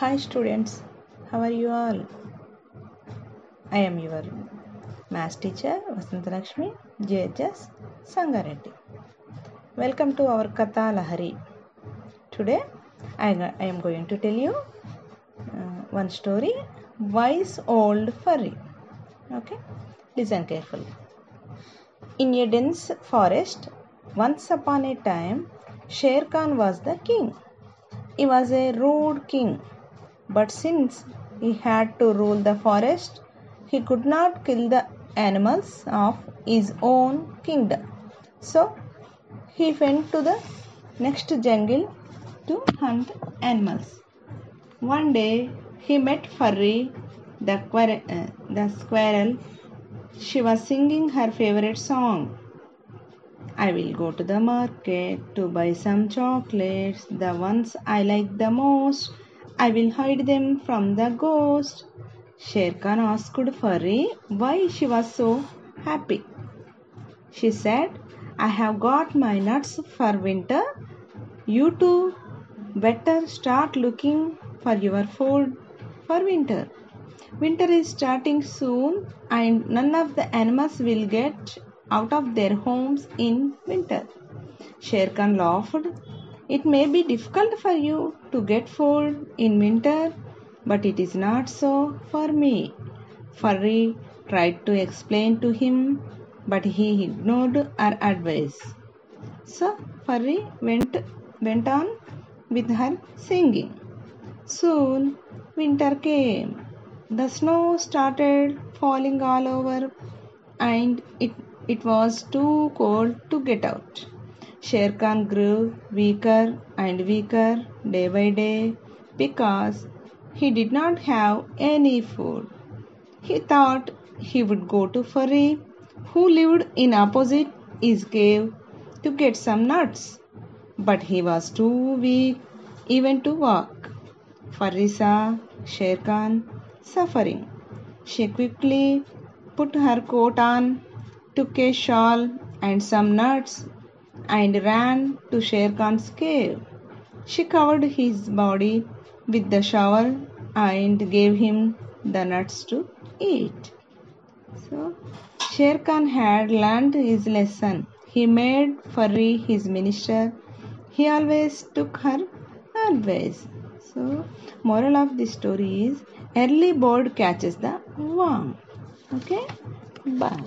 Hi students, how are you all? I am your math teacher Vasantalakshmi JHS Sangareddy. Welcome to our Katha Lahari. Today I I am going to tell you uh, one story Wise Old Furry. Okay, listen carefully. In a dense forest, once upon a time, Sher Khan was the king. He was a rude king, but since he had to rule the forest, he could not kill the animals of his own kingdom. So he went to the next jungle to hunt animals. One day he met Furry, the, uh, the squirrel. She was singing her favorite song. I will go to the market to buy some chocolates, the ones I like the most. I will hide them from the ghost. Sher Khan asked Furry why she was so happy. She said, I have got my nuts for winter. You too better start looking for your food for winter. Winter is starting soon and none of the animals will get out of their homes in winter. Sher Khan laughed. It may be difficult for you to get food in winter, but it is not so for me. Furry tried to explain to him, but he ignored her advice. So Furry went, went on with her singing. Soon winter came. The snow started falling all over and it, it was too cold to get out. Sher Khan grew weaker and weaker day by day because he did not have any food. He thought he would go to Furry, who lived in opposite his cave, to get some nuts. But he was too weak even to walk. Furry saw Sher Khan suffering. She quickly put her coat on, took a shawl and some nuts, and ran to Sher Khan's cave. She covered his body with the shower and gave him the nuts to eat. So, Sher Khan had learned his lesson. He made Furry his minister. He always took her advice. So, moral of the story is early bird catches the worm. Okay, bye.